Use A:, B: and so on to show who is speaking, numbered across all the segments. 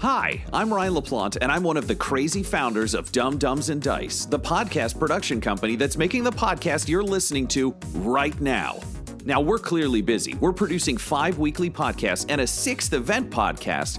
A: Hi, I'm Ryan LaPlante, and I'm one of the crazy founders of Dumb Dumbs and Dice, the podcast production company that's making the podcast you're listening to right now. Now, we're clearly busy. We're producing five weekly podcasts and a sixth event podcast,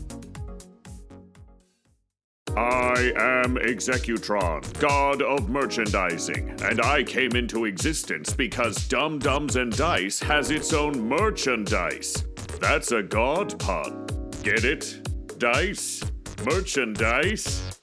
B: I am Executron, god of merchandising, and I came into existence because Dumb Dumbs and Dice has its own merchandise. That's a god pun. Get it? Dice? Merchandise?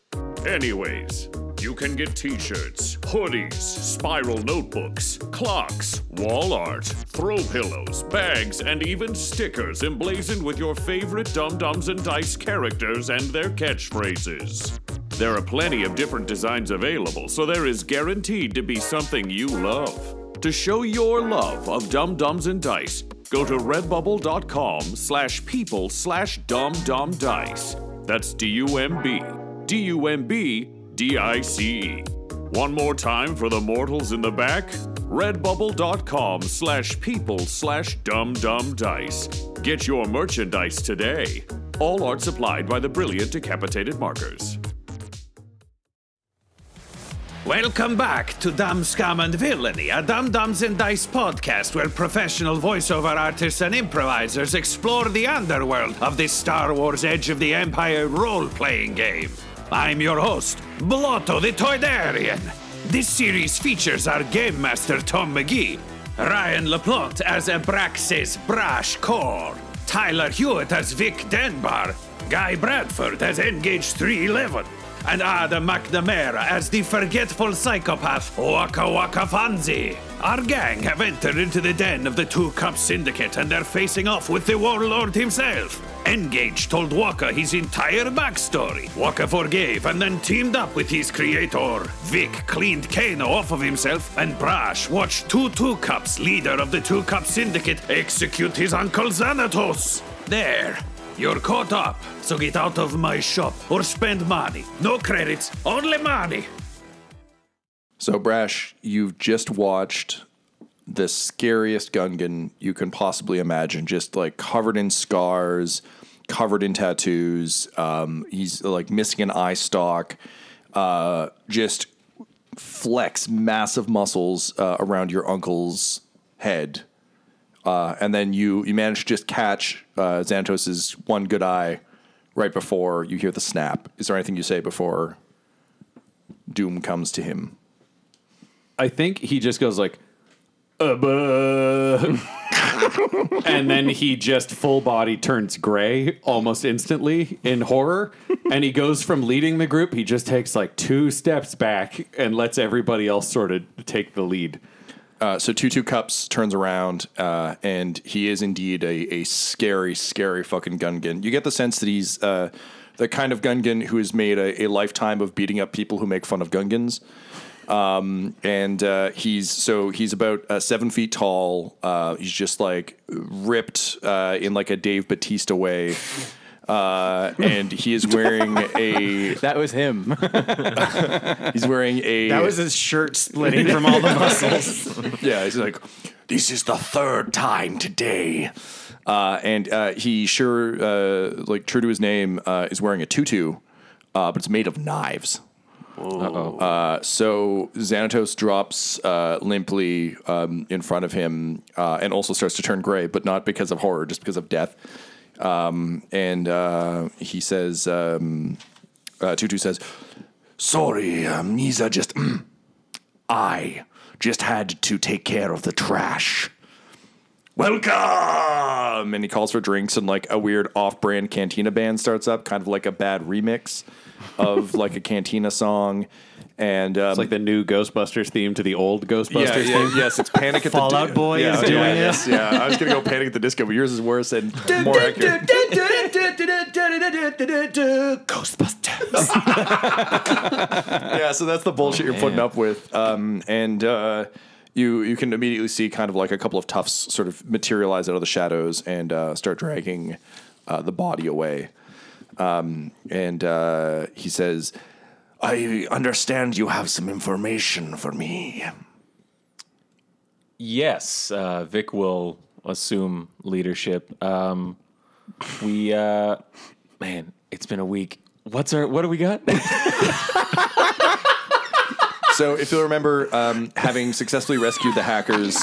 B: Anyways, you can get t shirts, hoodies, spiral notebooks, clocks, wall art, throw pillows, bags, and even stickers emblazoned with your favorite Dumb Dumbs and Dice characters and their catchphrases. There are plenty of different designs available, so there is guaranteed to be something you love. To show your love of Dumb Dumbs and Dice, go to redbubble.com slash people slash dumbdumbdice. That's D-U-M-B. D-U-M-B D-I-C-E. One more time for the mortals in the back. Redbubble.com slash people slash dumbdumbdice. Get your merchandise today. All art supplied by the brilliant decapitated markers.
A: Welcome back to Dumb Scum and Villainy, a Dumb Dumbs and Dice podcast where professional voiceover artists and improvisers explore the underworld of this Star Wars Edge of the Empire role playing game. I'm your host, Blotto the Toydarian. This series features our Game Master Tom McGee, Ryan LaPlante as Abraxas Brash Core, Tyler Hewitt as Vic Denbar, Guy Bradford as Engage 311, and Adam McNamara as the forgetful psychopath Waka Waka Fanzi. Our gang have entered into the den of the Two Cup Syndicate and they're facing off with the warlord himself. Engage told Waka his entire backstory. Waka forgave and then teamed up with his creator. Vic cleaned Kano off of himself, and Brash watched two Two Cups, leader of the Two Cup Syndicate, execute his uncle Xanatos. There. You're caught up, so get out of my shop or spend money. No credits, only money.
C: So, Brash, you've just watched the scariest Gungan you can possibly imagine, just like covered in scars, covered in tattoos. Um, he's like missing an eye stalk, uh, just flex massive muscles uh, around your uncle's head. Uh, and then you, you manage to just catch uh, Xanatos's one good eye right before you hear the snap. Is there anything you say before Doom comes to him?
D: I think he just goes like, uh, buh." and then he just full body turns gray almost instantly in horror. And he goes from leading the group, he just takes like two steps back and lets everybody else sort of take the lead.
C: Uh, so Tutu Cups turns around, uh, and he is indeed a, a scary, scary fucking Gungan. You get the sense that he's uh, the kind of Gungan who has made a, a lifetime of beating up people who make fun of Gungans. Um, and uh, he's so he's about uh, seven feet tall. Uh, he's just like ripped in like a Dave Bautista way. Uh, and he is wearing a
E: That was him.
C: he's wearing a
E: that was his shirt splitting from all the muscles.
C: Yeah, he's like, this is the third time today. Uh, and uh, he sure, uh, like true to his name, uh, is wearing a tutu, uh, but it's made of knives. Uh, so Xanatos drops uh, limply um, in front of him uh, and also starts to turn gray, but not because of horror, just because of death. Um, and uh, he says, um, uh, Tutu says, Sorry, um, Misa just. I just had to take care of the trash. welcome, and he calls for drinks, and like a weird off-brand cantina band starts up, kind of like a bad remix of like a cantina song, and um,
D: It's like the new Ghostbusters theme to the old Ghostbusters
C: yeah, yeah,
D: theme.
C: yes, it's Panic at the
E: Fallout
C: Di-
E: Boy
C: yeah,
E: is
C: yeah,
E: doing it.
C: yes, yeah, I was gonna go Panic at the Disco, but yours is worse and more accurate.
E: Ghostbusters.
C: yeah, so that's the bullshit you're putting up with, um, and uh, you you can immediately see kind of like a couple of toughs sort of materialize out of the shadows and uh, start dragging uh, the body away. Um, and uh, he says, "I understand you have some information for me."
F: Yes, uh, Vic will assume leadership. Um, we, uh, man, it's been a week. What's our? What do we got?
C: So, if you'll remember, um, having successfully rescued the hackers,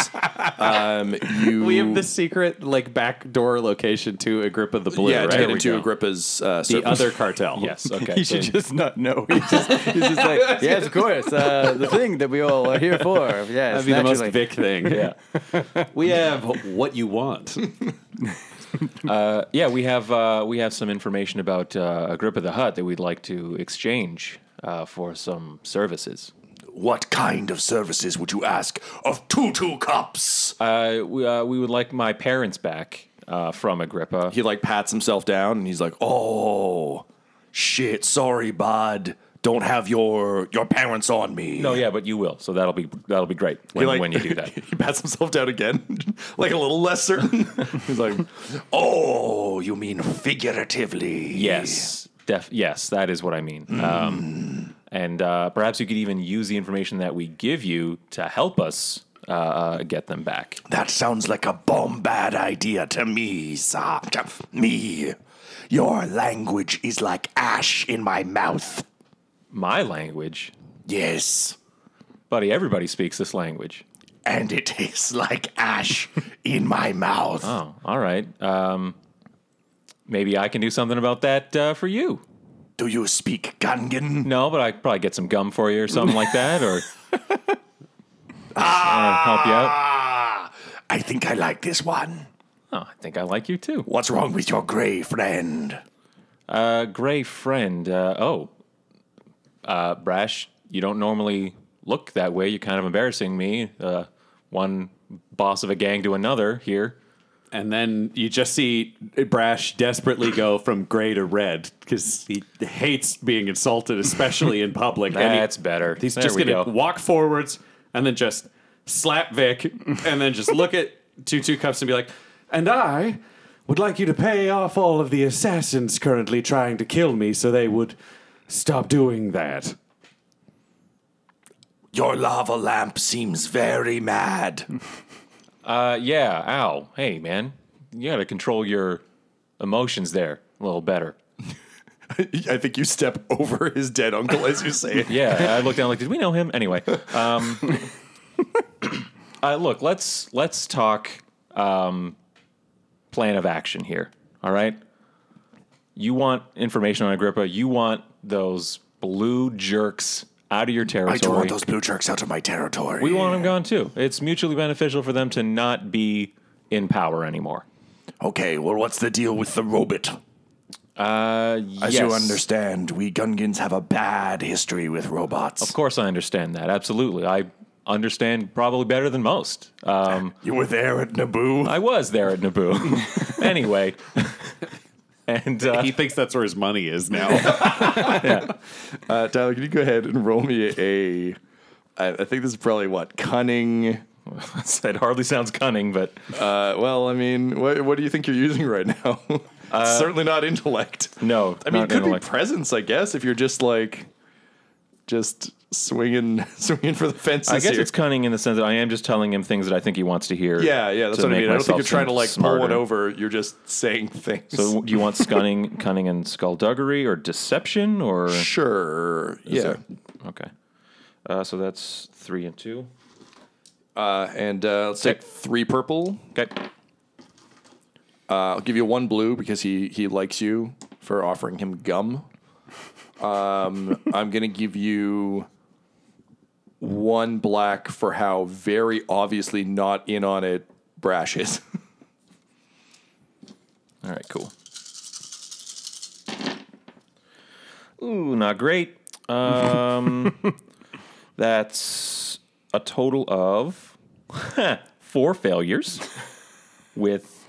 C: um, you
D: We have the secret like backdoor location to Agrippa the Blue,
C: yeah
D: right?
C: to get into. Agrippa's uh,
D: the
C: servant.
D: other cartel.
F: yes. Okay.
E: He
F: so-
E: should just not know. He's just, he's just like, yes, of course, uh, the thing that we all are here for. Yes,
D: That'd be the most
E: naturally.
D: Vic thing.
F: yeah.
D: We have what you want.
F: Uh, yeah, we have uh, we have some information about uh, Agrippa the Hutt that we'd like to exchange uh, for some services.
C: What kind of services would you ask of Tutu Cups?
F: Uh, we, uh, we would like my parents back uh, from Agrippa.
C: he like pats himself down and he's like, "Oh, shit, sorry, bud. Don't have your your parents on me."
F: no, yeah, but you will, so that'll be that'll be great when,
C: like-
F: when you do that.
C: he pats himself down again, like a little less certain. he's like, "Oh, you mean figuratively?"
F: Yes, def- yes, that is what I mean. Um, and uh, perhaps you could even use the information that we give you to help us uh, uh, get them back.
C: That sounds like a bomb bad idea to me, sir. Me. Your language is like ash in my mouth.
F: My language,
C: Yes.
F: buddy. Everybody speaks this language.
C: And it tastes like ash in my mouth.
F: Oh, all right. Um, maybe I can do something about that uh, for you.
C: Do you speak Gungan?
F: No, but I could probably get some gum for you or something like that, or uh, help you out.
C: Ah, I think I like this one.
F: Oh, I think I like you too.
C: What's wrong with your gray friend?
F: Uh, gray friend. Uh, oh, uh, Brash, you don't normally look that way. You're kind of embarrassing me. Uh, one boss of a gang to another here.
D: And then you just see Brash desperately go from gray to red because he hates being insulted, especially in public. And he-
F: That's better.
D: He's
F: There
D: just going to
F: go.
D: walk forwards and then just slap Vic and then just look at Tutu Cups and be like, and I would like you to pay off all of the assassins currently trying to kill me so they would stop doing that.
C: Your lava lamp seems very mad.
F: Uh, yeah. Ow. Hey, man, you got to control your emotions there a little better.
C: I think you step over his dead uncle as you say it.
F: Yeah, I looked down like, did we know him? Anyway, um, uh, look, let's let's talk um, plan of action here. All right, you want information on Agrippa. You want those blue jerks out of your territory.
C: I don't want those blue jerks out of my territory.
F: we want them gone too. It's mutually beneficial for them to not be in power anymore.
C: Okay, well, what's the deal with the robot?
F: Uh,
C: As
F: yes.
C: you understand, we Gungans have a bad history with robots.
F: Of course, I understand that. Absolutely, I understand probably better than most. Um,
C: You were there at Naboo.
F: I was there at Naboo. anyway, and uh,
D: He thinks that's where his money is now.
C: Uh, Tyler, can you go ahead and roll me a? I, I think this is probably what cunning.
F: it hardly sounds cunning, but
C: Uh, well, I mean, what, what do you think you're using right now? Certainly not intellect.
F: no.
C: I mean,
F: not
C: it could
F: intellect.
C: be presence, I guess, if you're just like, just swinging, swinging for the fences.
F: I guess
C: here.
F: it's cunning in the sense that I am just telling him things that I think he wants to hear.
C: Yeah, yeah, that's what I mean. I don't think you're trying to like
F: smarter.
C: pull one over. You're just saying things.
F: So, do you want cunning, cunning, and skullduggery, or deception, or
C: sure, yeah.
F: it- okay. Uh, so that's three and two.
C: Uh, and uh, let's take three purple.
F: Okay.
C: Uh, I'll give you one blue because he he likes you for offering him gum. Um, I'm gonna give you one black for how very obviously not in on it Brash is.
F: All right, cool. Ooh, not great. Um, that's a total of four failures with,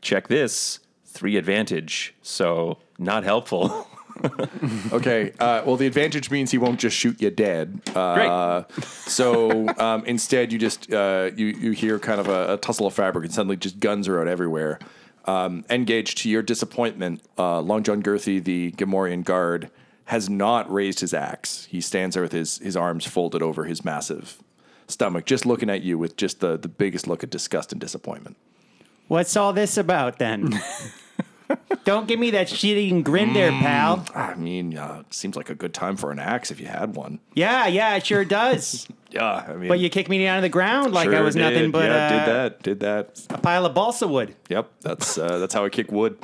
F: check this, three advantage. So, not helpful.
C: Okay. Uh, well, the advantage means he won't just shoot you dead. Uh, so um, instead, you just uh, you you hear kind of a, a tussle of fabric, and suddenly just guns are out everywhere. Um, engaged to your disappointment, uh, Long John Girthy, the Gamorrean guard, has not raised his axe. He stands there with his his arms folded over his massive stomach, just looking at you with just the the biggest look of disgust and disappointment.
G: What's all this about then? Don't give me that shit-eating grin there, pal.
C: I mean, uh, it seems like a good time for an axe if you had one.
G: Yeah, yeah, it sure does.
C: Yeah, I mean,
G: but you kicked me down to the ground like I
C: sure
G: was nothing but
C: yeah,
G: uh,
C: did that, did that.
G: a pile of balsa wood.
C: Yep, that's uh, that's how I kick wood.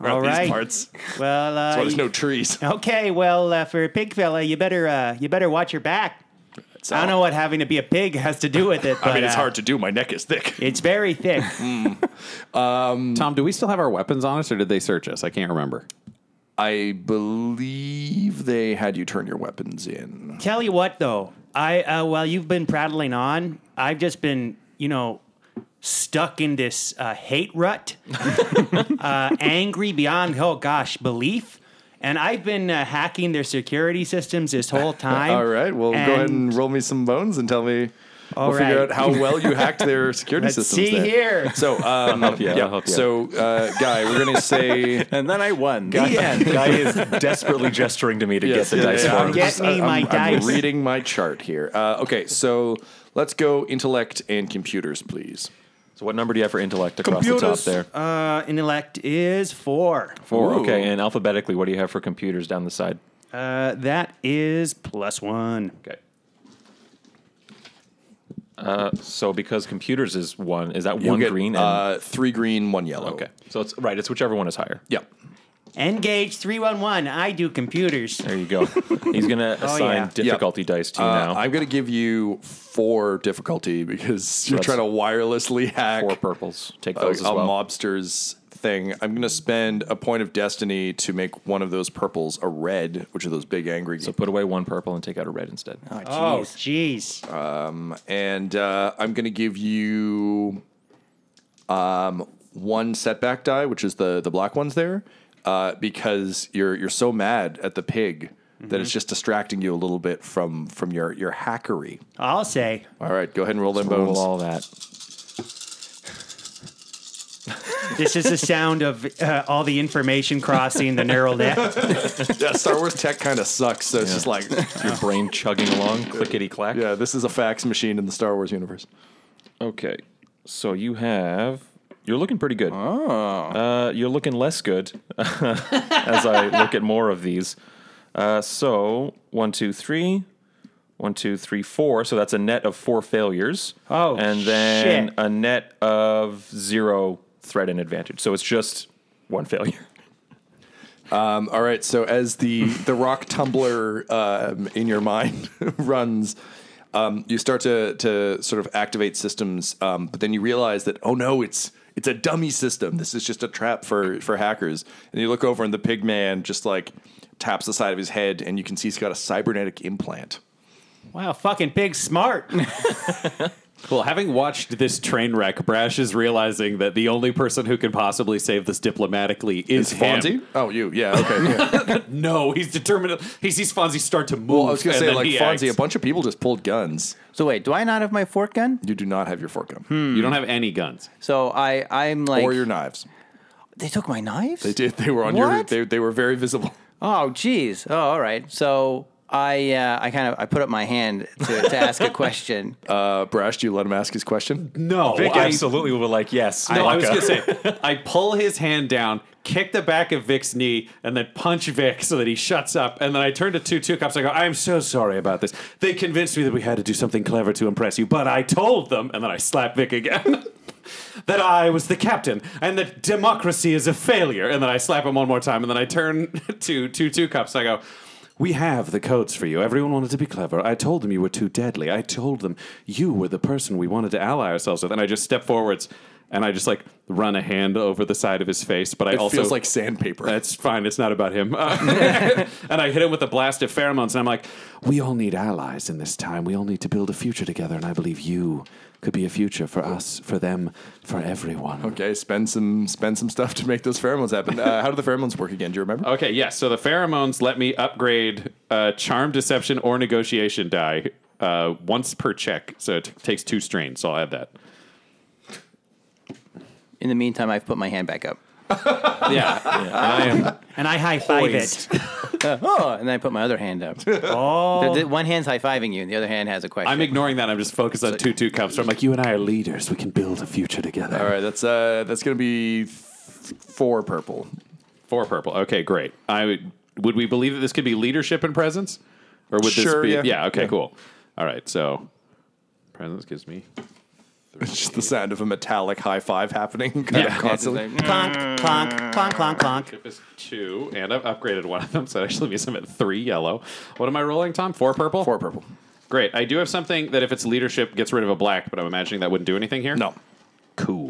C: around
G: All
C: these parts.
G: Well, uh,
C: That's why there's no trees.
G: okay. Well, uh, for a pig fella, you better uh, you better watch your back. I don't know what having to be a pig has to do with it. But,
C: I mean, it's
G: uh,
C: hard to do. My neck is thick.
G: It's very thick.
D: Tom, do we still have our weapons on us, or did they search us? I can't remember.
C: I believe they had you turn your weapons in.
G: Tell you what, though, I uh, while you've been prattling on, I've just been, you know, stuck in this uh, hate rut, uh, angry beyond oh gosh belief, and I've been uh, hacking their security systems this whole time.
C: All right, well, go ahead and roll me some bones and tell me.
G: All
C: we'll figure out how well you hacked their security
G: Let's
C: systems.
G: see
C: there.
G: here.
C: So, um,
F: help you,
C: yeah.
F: I'll help you.
C: So, uh, guy, we're gonna say
E: And then I won.
F: Guy,
E: The end.
F: guy is desperately gesturing to me to
C: Yes,
F: get the
C: yeah,
F: dice
C: yeah,
F: for
G: Get
C: just-
G: me
C: I'm-
G: my
C: I'm
G: dice.
C: reading my chart here. Uh, okay, so let's go intellect and computers, please.
F: So, what number do you have for intellect across the top there?
G: Uh, intellect is four.
F: Four.
C: Ooh.
F: Okay, and alphabetically, what do you have for computers down the side?
G: Uh, that is plus one.
F: Okay. Uh, so because computers is one, is that
C: You
F: one
C: get,
F: green? And,
C: uh, three green, one yellow.
F: okay, so it's right. It's whichever one is higher.
C: Yep.
G: Engage three one one. I do computers.
F: There you go. He's gonna assign
G: Oh, yeah.
F: difficulty dice to you
C: Uh,
F: now.
C: I'm going to give you four difficulty because you're trying to wirelessly hack
F: Four purples. Take
C: a,
F: those as
C: a
F: well.
C: mobster's thing. I'm going to spend a point of destiny to make one of those purples a red, which are those big angry.
F: So put away one purple and take out a red instead.
E: Oh,
G: Oh,
E: jeez.
G: jeez.
C: and uh, I'm going to give you um, one setback die, which is the the black ones there, uh, because you're you're so mad at the pig that it's just distracting you a little bit from from your your hackery.
G: I'll say.
C: All right, go ahead and roll them
F: Roll
C: bones.
F: all that.
G: This is the sound of uh, all the information crossing the neural net.
C: yeah, Star Wars tech kind of sucks, so it's just like,
F: Your brain chugging along, clickety clack.
C: yeah, this is a fax machine in the Star Wars universe.
F: Okay, so you have. You're looking pretty good. Oh. Uh, you're looking less good as I look at more of these. Uh, so one, two, three. One, two, three, four. So that's a net of four failures.
G: Oh,
F: and then
G: shit.
F: a net of zero threat and advantage. So it's just one failure.
C: Um, all right, so as the the rock tumbler um, in your mind runs, um, you start to to sort of activate systems, um, but then you realize that oh no, it's it's a dummy system. This is just a trap for for hackers. And you look over, and the pig man just like taps the side of his head, and you can see he's got a cybernetic implant.
G: Wow, fucking pig smart.
D: Well, having watched this train wreck, Brash is realizing that the only person who can possibly save this diplomatically is,
C: Is
D: him.
C: Fonzie? Oh, you? Yeah. Okay. Yeah.
D: No, he's determined. He sees Fonzie start to move.
C: well, I was gonna say
D: then
C: like
D: he
C: Fonzie,
D: acts.
C: a bunch of people just pulled guns.
E: So wait, do I not have my fork gun?
C: You do not have your fork gun hmm.
D: You don't have any guns.
E: So I, I'm like,
C: or your knives.
E: they took my knives.
C: They did. They were on your.
E: What?
C: They, they were very visible.
E: Oh, geez. Oh, all right. So I, uh, I kind of, I put up my hand to, to ask a question.
C: Uh, Brash, do you let him ask his question?
D: No,
F: Vic
D: I,
F: absolutely would like, yes.
D: no, I was gonna say. I pull his hand down, kick the back of Vic's knee, and then punch Vic so that he shuts up. And then I turn to two two cops. I go, "I'm so sorry about this. They convinced me that we had to do something clever to impress you, but I told them." And then I slap Vic again. That I was the captain and that democracy is a failure. And then I slap him one more time. And then I turn to two two cops. I go, We have the codes for you. Everyone wanted to be clever. I told them you were too deadly. I told them you were the person we wanted to ally ourselves with. And I just step forwards and I just like run a hand over the side of his face. But I
C: It
D: also
C: feels like sandpaper.
D: That's fine. It's not about him. Uh, and I hit him with a blast of pheromones, and I'm like, "We all need allies in this time. We all need to build a future together, and I believe you could be a future for us, for them, for everyone."
C: Okay, spend some spend some stuff to make those pheromones happen. Uh, how do the pheromones work again? Do you remember?
D: Okay, yes. So the pheromones let me upgrade uh, charm, deception, or negotiation die uh, once per check. So it t- takes two strains. So I'll add that.
E: In the meantime, I've put my hand back up.
F: Yeah, yeah. And I am
G: And I high five it.
E: Oh, and then I put my other hand up.
G: Oh,
E: The- the- one hand's high fiving you, and the other hand has a question.
D: I'm ignoring that. I'm just focused on Tutu Cups. So I'm like, you and I are leaders. We can build a future together.
C: All right, that's uh that's gonna be th- four purple.
D: Four purple. Okay, great. I would, would we believe that this could be leadership and presence, or would
C: Sure,
D: this be?
C: yeah.
D: okay,
C: Yeah.
D: cool. All right, so presence gives me
C: It's just the sound of a metallic high five happening kind
D: Yeah.
C: of constantly.
G: clonk, clonk, clonk, clonk, clonk.
D: Tip is two, and I've upgraded one of them, so it actually means I'm at three yellow. What am I rolling, Tom? Four purple.
C: Four purple.
D: Great. I do have something that if it's leadership gets rid of a black, but I'm imagining that wouldn't do anything here.
C: No.
D: Cool.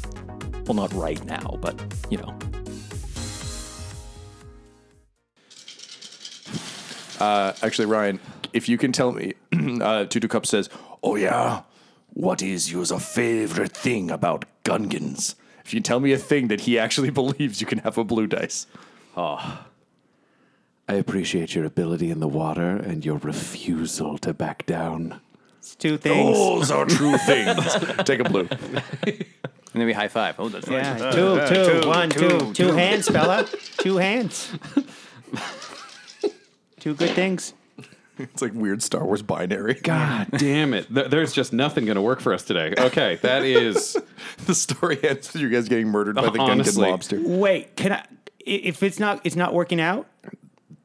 F: Well, not right now, but you know.
C: Uh, actually, Ryan, if you can tell me, uh, Tutu Cup says, "Oh yeah, what is your favorite thing about Gungans?" If you can tell me a thing that he actually believes, you can have a blue dice.
D: I appreciate your ability in the water and your refusal to back down.
G: It's two things.
C: Those are true things. Take a blue.
E: and then we high five. Oh, that's right.
G: Yeah, two, two, one, two, two hands, fella. Two hands. Two good things.
C: It's like weird Star Wars binary.
D: God damn it. There's just nothing going to work for us today. Okay, that is.
C: the story ends with you guys getting murdered by the Gungan
D: Honestly.
C: lobster.
G: Wait, can I? i- If it's not, it's not working out.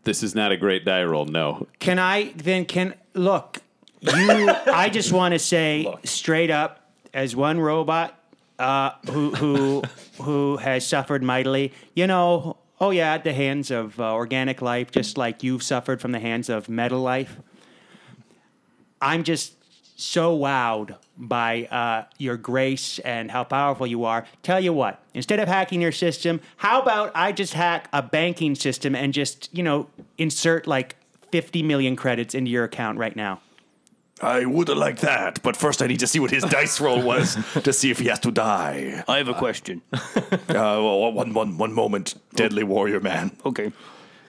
D: This is not a great die roll, no.
G: Can I then? Can look? You. I just want to say straight up, as one robot uh, who who who has suffered mightily. You know. Oh yeah, at the hands of uh, organic life, just like you've suffered from the hands of metal life. I'm just so wowed by uh, your grace and how powerful you are. Tell you what, instead of hacking your system, how about I just hack a banking system and just, you know, insert like 50 million credits into your account right now?
C: I would like that, but first I need to see what his dice roll was to see if he has to die.
E: I have a question.
C: Uh, well, one, one, one moment, deadly warrior man.
E: Okay.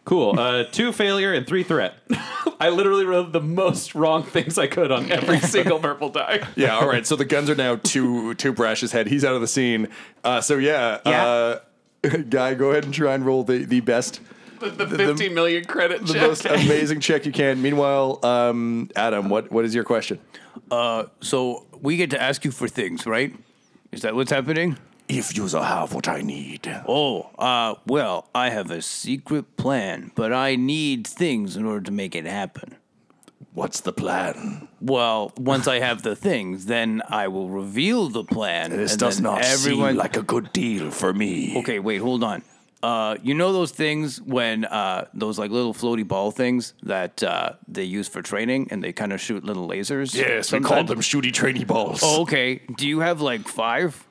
D: Cool. Uh, two failure and three threat. I literally wrote the most wrong things I could on every single purple die.
C: Yeah, all right. So the guns are now to to Brash's head. He's out of the scene. Uh, so yeah,
G: Yeah.
C: Uh, guy, go ahead and try and roll the the best,
D: The, the 50 million credit
C: the
D: check.
C: most amazing check you can. Meanwhile, um, Adam, what what is your question?
E: So we get to ask you for things, right? Is that what's happening?
C: If you have what I need,
E: Oh, uh, well, I have a secret plan, but I need things in order to make it happen.
C: what's the plan?
E: Well, once I have the things, then I will reveal the plan.
C: This
E: and
C: does
E: then
C: not
E: everyone...
C: seem like a good deal for me.
E: Okay, wait, hold on. Uh, you know those things when uh, those like little floaty ball things that uh, they use for training, and they kind of shoot little lasers.
C: Yes, we
E: sometimes?
C: call them shooty trainee balls.
E: Oh, okay. Do you have like five?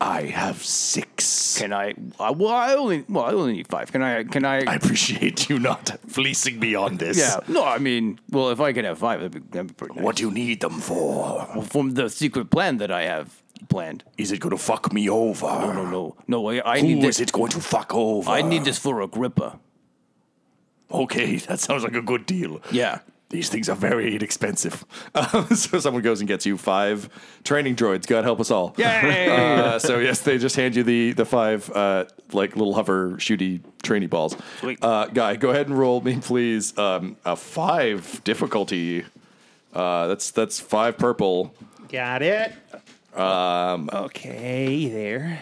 C: I have six.
E: Can I? Uh, well, I only well, I only need five. Can I? Can I?
C: I appreciate you not fleecing me on this.
E: yeah. No, I mean, well, if I could have five, that'd be, that'd be pretty nice.
C: What do you need them for?
E: from the secret plan that I have planned?
C: Is it going to fuck me over?
E: No, no, no. I, I
C: Who
E: need
C: is
E: this.
C: it going to fuck over?
E: I need this for Agrippa.
C: Okay, that sounds like a good deal.
E: Yeah.
C: These things are very inexpensive. Um, so someone goes and gets you five training droids. God help us all.
E: Yay!
C: Uh, so yes, they just hand you the the five uh, like little hover shooty trainee balls.
E: Sweet.
C: Uh, guy, go ahead and roll me, please. Um, a five difficulty. Uh, that's that's five purple.
G: Got it. Um, okay, there.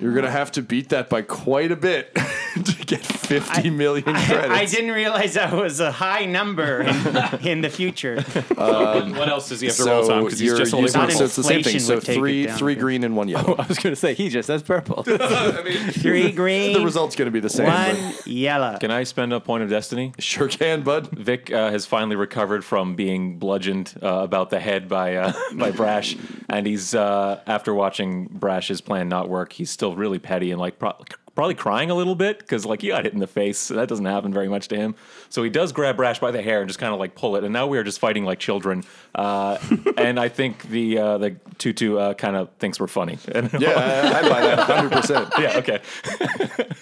C: You're gonna have to beat that by quite a bit to get fifty million credits.
G: I didn't realize that was a high number in, in the future.
D: what else does he have to roll on? Because he's
C: you're
D: just holding
C: using-
G: Not
D: purple.
C: so it's the same thing.
G: inflation
C: So
G: would take it
C: three,
G: down
C: three green and one yellow.
E: I was gonna say he just says purple.
G: Three green,
C: the result's gonna be the same. but-
G: one yellow.
F: Can I spend a point of destiny?
C: Sure can, bud.
F: Vic uh, has finally recovered from being bludgeoned uh, about the head by uh, by Brash, and he's uh, after watching Brash's plan not work, he's still really petty and like pro- probably crying a little bit because like he got hit in the face. So that doesn't happen very much to him. So he does grab Rash by the hair and just kind of like pull it, and now we are just fighting like children. Uh, and I think the uh, the tutu uh, kind of thinks we're funny.
C: Yeah, I, I buy that hundred percent.
F: yeah, okay.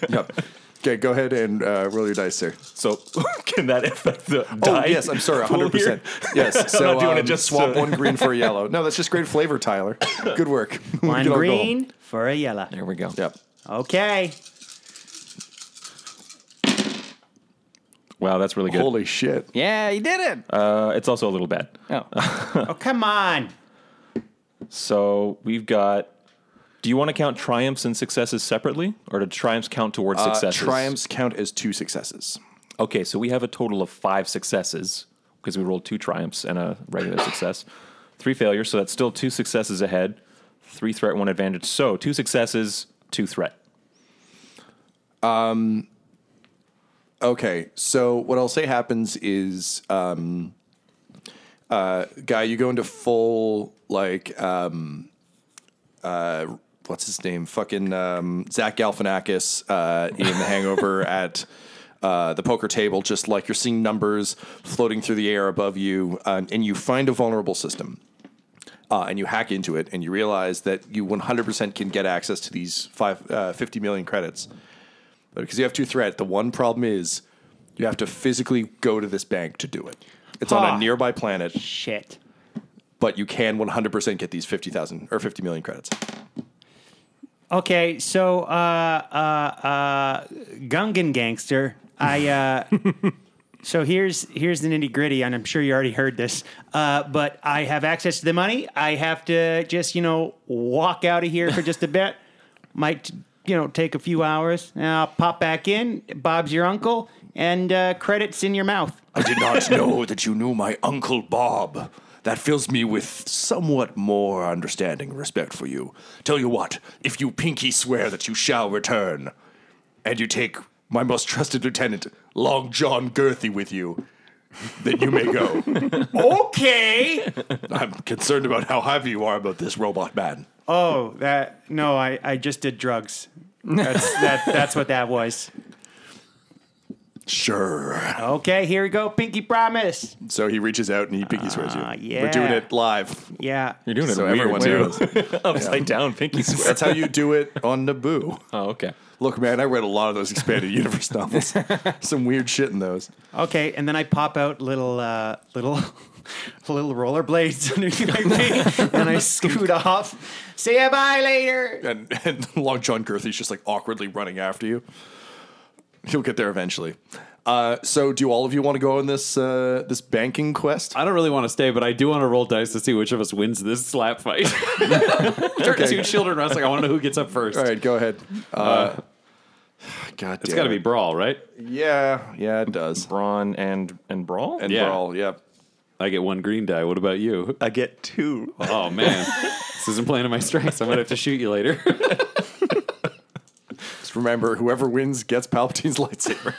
C: Yep. Okay, go ahead and uh, roll your dice there.
F: So can that affect the
C: Oh yes, I'm sorry, 100. percent
F: here?
C: Yes. So
F: not doing it
C: um,
F: just
C: swap
F: to-
C: one green for a yellow. No, that's just great flavor, Tyler. Good work.
G: One
C: can all
G: green for a yellow.
F: There we go.
C: Yep.
G: Okay.
F: Wow, that's really good.
C: Holy shit.
E: yeah, he did it.
F: Uh, it's also a little bad.
E: oh.
G: Oh, come on.
F: So we've got. Do you want to count triumphs and successes separately, or do triumphs count towards
C: Uh,
F: successes?
C: triumphs count as two successes.
F: Okay, so we have a total of five successes because we rolled two triumphs and a regular success. Three failures, so that's still two successes ahead. Three threat, one advantage. So two successes, two threat. Um.
C: Okay, so what I'll say happens is, um, uh, guy, you go into full like, um, uh, what's his name? Fucking um, Zach Galifianakis uh, in The Hangover at uh, the poker table, just like you're seeing numbers floating through the air above you, um, and you find a vulnerable system. Uh, and you hack into it, and you realize that you 100% can get access to these five, uh, 50 million credits. But because you have two threat, the one problem is you have to physically go to this bank to do it. It's on a nearby planet,
G: Shit.
C: but you can 100% get these 50,000 or 50 million credits.
G: Okay, so uh, uh, uh, Gungan gangster. I uh, so here's here's the nitty gritty, and I'm sure you already heard this. Uh, but I have access to the money. I have to just you know walk out of here for just a bit. Might you know take a few hours. And I'll pop back in. Bob's your uncle, and uh, credits in your mouth.
C: I did not know that you knew my Uncle Bob. That fills me with somewhat more understanding and respect for you. Tell you what, if you pinky swear that you shall return, and you take my most trusted lieutenant, Long John Girthy, with you, then you may go.
G: Okay.
C: I'm concerned about how heavy you are about this robot man.
G: oh, that no, I I just did drugs. That's that. That's what that was.
C: Sure.
G: Okay, here we go. Pinky promise.
C: So he reaches out and he pinky swears you.
G: Ah,
C: We're doing it live.
G: Yeah.
F: You're doing it
C: So
F: weird,
C: everyone
F: too.
C: knows.
F: Upside down, pinky swear.
C: That's how you do it on Naboo.
F: Oh, okay.
C: Look, man, I read a lot of those expanded universe novels. Some weird shit in those.
G: Okay, and then I pop out little uh, little little rollerblades underneath my feet, and I scoot off. Say bye later.
C: And, and Long John Girthy's just like awkwardly running after you. He'll get there eventually. Uh, so, do all of you want to go on this uh, this banking quest?
D: I don't really want to stay, but I do want to roll dice to see which of us wins this slap fight. Turn
C: Okay.
D: two children wrestling. I want to know who gets up first.
C: All right, go ahead. Uh, God
D: It's
C: damn
D: got to
C: it.
D: be brawl, right?
C: Yeah, yeah, it does.
F: Brawn and and brawl.
C: And
D: Yeah.
C: Brawl, yep.
D: I get one green die. What about you?
F: I get two.
D: Oh man, this isn't playing to my strengths. I'm gonna have to shoot you later.
C: Just remember, whoever wins gets Palpatine's lightsaber.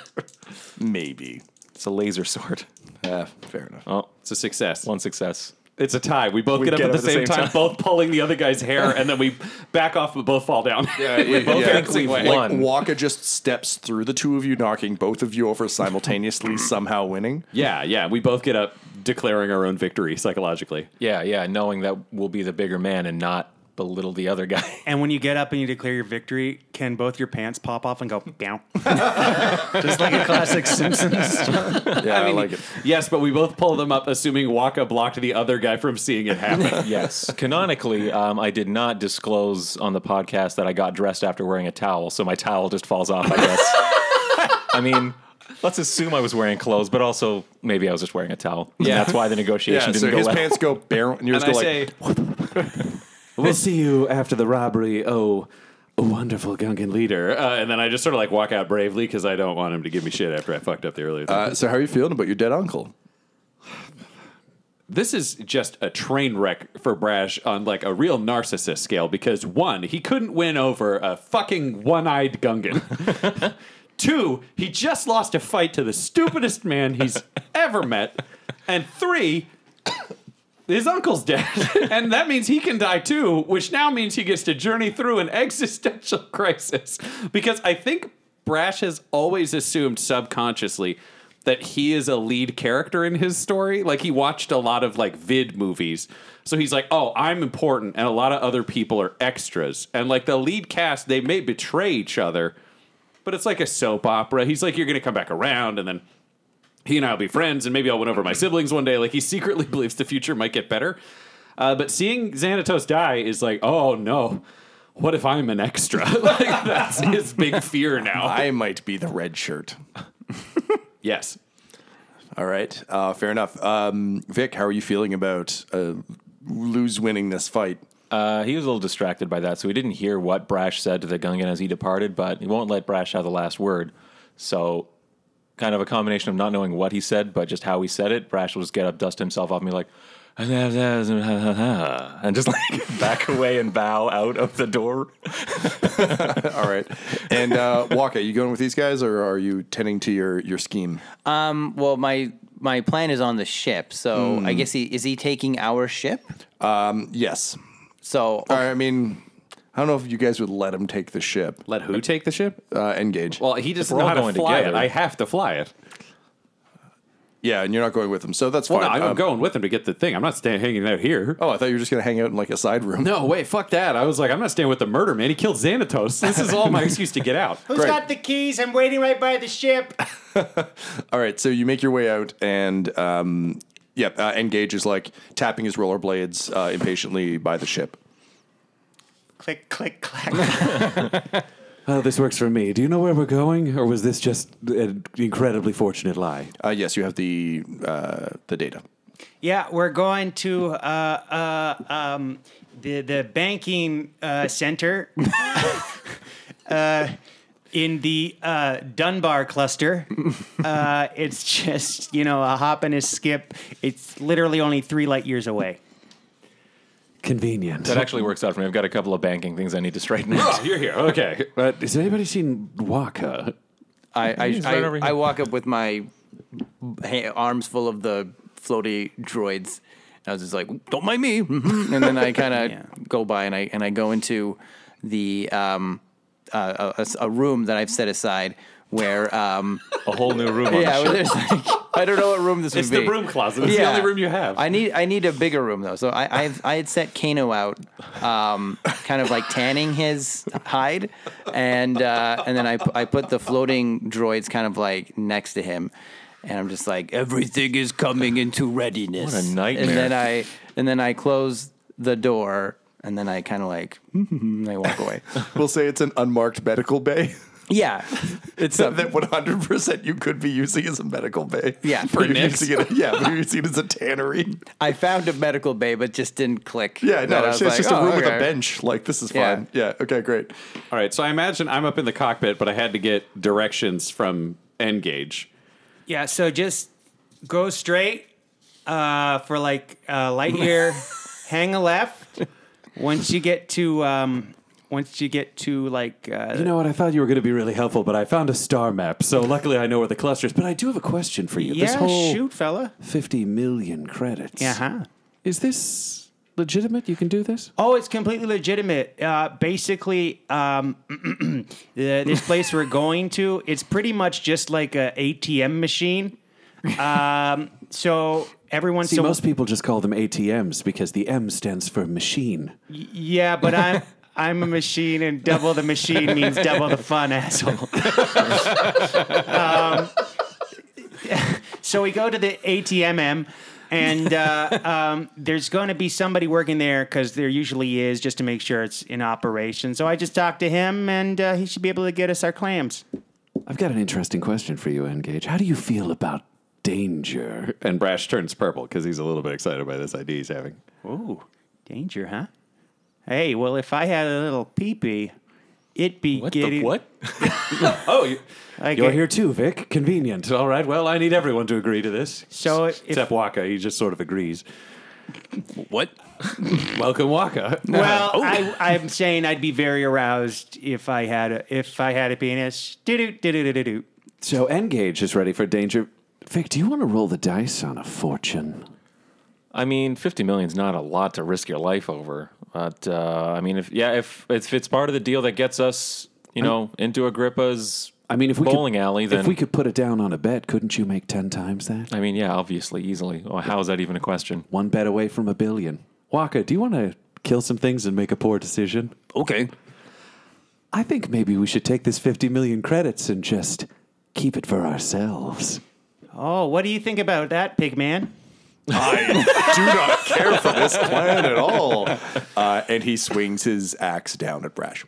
C: Maybe.
F: It's a laser sword.
C: Yeah, fair enough.
F: Oh,
D: It's a success.
F: one success.
D: It's a tie. We both
F: We
D: get up at the same, time, both pulling the other guy's hair, and then we back off, but both fall down.
C: Yeah, yeah,
D: both
C: yeah.
D: think we
F: Like-
D: win.
C: Like
F: One.
C: Waka just steps through the two of you, knocking both of you over simultaneously, somehow winning.
D: Yeah, yeah. We both get up, declaring our own victory psychologically.
F: Yeah, yeah. Knowing that we'll be the bigger man and not belittle the other guy.
G: And when you get up and you declare your victory, can both your pants pop off and go bow? Just like a classic Simpsons.
C: Yeah, I, like it.
D: Yes, but we both pull them up, assuming Waka blocked the other guy from seeing it happen.
F: yes. Canonically, um, I did not disclose on the podcast that I got dressed after wearing a towel, so my towel just falls off. I guess. I mean. Let's assume I was wearing clothes, but also maybe I was just wearing a towel. Yeah, that's why the negotiation
C: Yeah,
F: didn't
C: so
F: go
C: his
F: well.
C: pants go bare, and yours
D: and I
C: like.
D: say, we'll see you after the robbery. Oh, wonderful Gungan leader. Uh, and then I just sort of like walk out bravely because I don't want him to give me shit after I fucked up the earlier. thing.
C: Uh, so how are you feeling about your dead uncle?
D: this is just a train wreck for Brash on like a real narcissist scale because one, he couldn't win over a fucking one-eyed Gungan. Two, he just lost a fight to the stupidest man he's ever met. And three, his uncle's dead. and that means he can die too, which now means he gets to journey through an existential crisis. Because I think Brash has always assumed subconsciously that he is a lead character in his story. Like he watched a lot of like vid movies. So he's like, "Oh, I'm important and a lot of other people are extras." And like the lead cast, they may betray each other, but it's like a soap opera. He's like, "You're going to come back around and then he and I'll be friends, and maybe I'll win over my siblings one day. Like he secretly believes the future might get better. Uh, but seeing Xanatos die is like, oh no, what if I'm an extra? like that's his big fear now.
C: I might be the red shirt.
D: yes.
C: All right, uh, fair enough. Um, Vic, how are you feeling about uh, lose winning this fight?
F: Uh, he was a little distracted by that, so he didn't hear what Brash said to the Gungan as he departed, but he won't let Brash have the last word. So, kind of a combination of not knowing what he said, but just how he said it. Brash will just get up, dust himself off, and be like, and just like back away and bow out of the door.
C: All right, and uh, Waka, you going with these guys, or are you tending to your your scheme?
E: Um, well, my my plan is on the ship, so I guess he is he taking our ship. Um.
C: Yes.
E: So
C: All right, I mean, I don't know if you guys would let him take the ship.
D: Let who take the ship?
C: Uh, engage.
D: Well, he just not
F: we're
D: know
F: all
D: how to
F: going
D: fly
F: together.
D: it. I have to fly it.
C: yeah, and you're not going with him, so that's
D: Well, no,
C: fine.
D: I'm
C: Um,
D: going with him to get the thing. I'm not staying hanging out here.
C: Oh, I thought you were just gonna hang out in like a side room.
D: No, wait, fuck that. I was like, I'm not staying with the murder man. He killed Xanatos. This is all my excuse to get out.
G: Who's
C: Great.
G: got the keys? I'm waiting right by the ship.
C: All right, so you make your way out, and um, yeah, uh, engage is like tapping his rollerblades uh, impatiently by the ship.
G: Click, click, clack.
D: Oh, this works for me. Do you know where we're going, or was this just an incredibly fortunate lie?
C: Uh, yes, you have the uh, the data.
G: yeah, we're going to uh, uh, um, the the banking uh, center uh, in the uh, Dunbar cluster. Uh, it's just you know a hop and a skip. It's literally only three light years away.
D: Convenient.
F: That actually works out for me. I've got a couple of banking things I need to straighten out.
D: Oh, you're here. Okay. But has anybody seen Waka?
E: I I,
F: He's right over
E: I,
F: here.
E: I walk up with my ha- arms full of the floaty droids. I was just like, "Don't mind me," and then I kind of
G: Yeah.
E: go by and I and I go into the um, uh, a, a room that I've set aside where um,
F: a whole new room on
E: yeah,
F: the
E: where there's like, I don't know what room this
D: It's
E: would
D: the
E: be.
D: broom closet. It's the only room you have.
E: I need I need a bigger room though. So I I've, I had set Kano out, um, kind of like tanning his hide, and uh, and then I I put the floating droids kind of like next to him, and I'm just like everything is coming into readiness.
F: What a nightmare.
E: And then I and then I close the door, and then I kind of like and I walk away.
C: We'll say it's an unmarked medical bay
E: yeah, it's a,
C: that 100 percent you could be using as a medical bay.
E: Yeah,
C: for
E: for
C: you're using it. Yeah, but you're using it as a tannery.
E: I found a medical bay, but just didn't click.
C: Yeah, no,
E: I
C: it's,
E: was
C: it's just
E: like,
C: a
E: oh,
C: room with a bench. Like this is
E: Yeah.
C: fine. Yeah. Okay. Great.
D: All right. So I imagine I'm up in the cockpit, but I had to get directions from Engage.
G: Yeah, so just go straight uh, for like uh, light year, hang a left. Once you get to um, once you get to like uh,
D: You know what? I thought you were going to be really helpful, but I found a star map. So luckily I know where the cluster is. But I do have a question for you. this
G: yeah,
D: whole
G: shoot, fella.
D: 50 million credits.
G: Uh huh.
D: Is this legitimate? You can do this?
G: Oh, it's completely legitimate. Uh, basically, um, the, this place we're going to, it's pretty much just like a ATM machine. Um, so everyone,
D: See,
G: so
D: most people just call them ATMs because the M stands for machine.
G: yeah, but I'm I'm a machine, and double the machine means double the fun, asshole. um, so we go to the ATMM. And uh, um, there's going to be somebody working there because there usually is, just to make sure it's in operation. So I just talked to him, and uh, he should be able to get us our clams.
D: I've got an interesting question for you, Engage. How do you feel about danger? And Brash turns purple because he's a little bit excited by this idea he's having.
G: Ooh, danger, huh? Hey, well, if I had a little peepee, it'd be
F: What
G: getting.
F: the what?
D: Oh, you,
G: I
D: you're
G: get-
D: here too, Vic. Convenient. All right. Well, I need everyone to agree to this.
G: So
D: S-
G: if-
D: except Waka, he just sort of agrees.
F: What?
D: Welcome, Waka.
G: Well, oh. I, I'm saying I'd be very aroused if I had a if I had a penis. Do do do do do do.
D: So Engage is ready for danger. Vic, do you want to roll the dice on a fortune?
F: I mean, fifty million's not a lot to risk your life over. But uh, I mean, if yeah, if if it's part of the deal that gets us, you know, into Agrippa's
D: I mean, if we
F: bowling
D: could,
F: alley, then
D: if we could put it down on a bet, couldn't you make ten times that?
F: I mean, yeah, obviously, easily. Well, how is that even a question?
D: One bet away from a billion. Waka, do you want to kill some things and make a poor decision?
C: Okay.
D: I think maybe we should take this 50 million credits and just keep it for ourselves.
G: Oh, what do you think about that, Pigman?
C: I do not care for this plan at all. Uh, and he swings his axe down at Brash.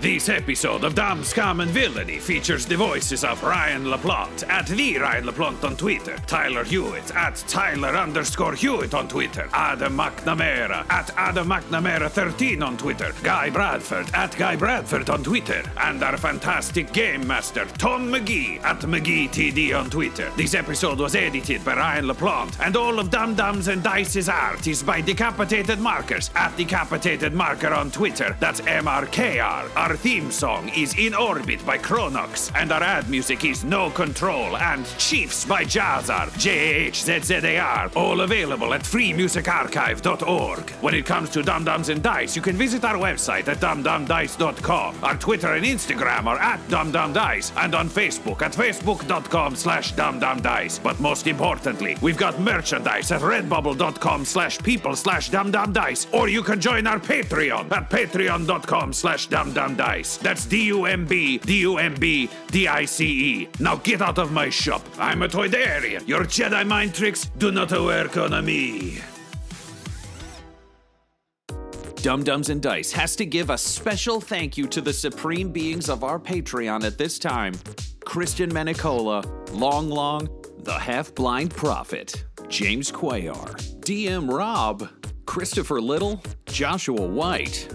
A: This episode of Dumb Scum and Villainy features the voices of Ryan LaPlante at the Ryan LaPlante on Twitter, Tyler Hewitt at Tyler underscore Hewitt on Twitter, Adam McNamara at Adam McNamara 13 on Twitter, Guy Bradford at Guy Bradford on Twitter, and our fantastic game master Tom McGee at McGee TD on Twitter. This episode was edited by Ryan LaPlante, and all of Dumb Dumbs and Dice's art is by Decapitated Markers at Decapitated Marker on Twitter. That's MRKR. Our theme song is In Orbit by Chronox, and our ad music is No Control and Chiefs by Jahzzar, J H Z Z A R, all available at freemusicarchive.org. When it comes to Dumb Dumbs and Dice, you can visit our website at dumbdumbdice.com. Our Twitter and Instagram are at dumbdumbdice, and on Facebook at facebook.com slash dumbdumbdice. But most importantly, we've got merchandise at redbubble.com slash people slash dumbdumbdice, or you can join our Patreon at patreon.com slash dumbdumbdice. That's D-U-M-B, D-U-M-B, D-I-C-E. Now get out of my shop. I'm a Toydarian. Your Jedi mind tricks do not work on me. Dumb Dumbs and Dice has to give a special thank you to the supreme beings of our Patreon at this time Christian Menicola, Long Long, the Half Blind Prophet, James Cuellar, DM Rob, Christopher Little, Joshua White,